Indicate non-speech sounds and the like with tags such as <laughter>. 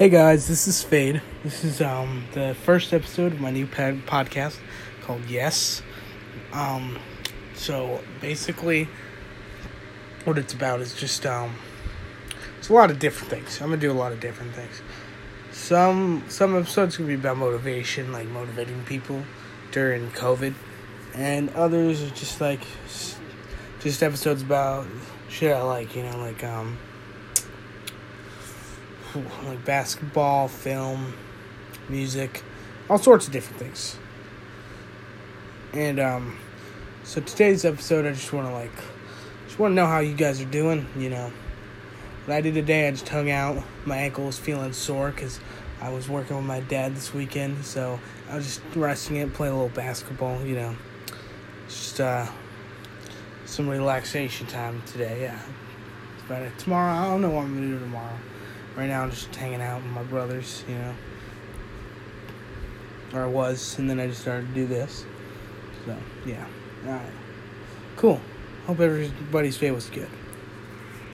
Hey guys, this is Fade. This is um the first episode of my new podcast called Yes. Um, so basically, what it's about is just um, it's a lot of different things. I'm gonna do a lot of different things. Some some episodes gonna be about motivation, like motivating people during COVID, and others are just like just episodes about shit I like. You know, like um <sighs> like basketball, film, music, all sorts of different things. And um, so today's episode, I just want to like, just want to know how you guys are doing. You know, what I did today, I just hung out. My ankle was feeling sore because I was working with my dad this weekend, so I was just resting it, playing a little basketball. You know, just uh, some relaxation time today. Yeah, but. Tomorrow, I don't know what I'm gonna do tomorrow. Right now, I'm just hanging out with my brothers, you know. Or I was, and then I just started to do this. So, yeah. Alright. Cool. Hope everybody's day was good.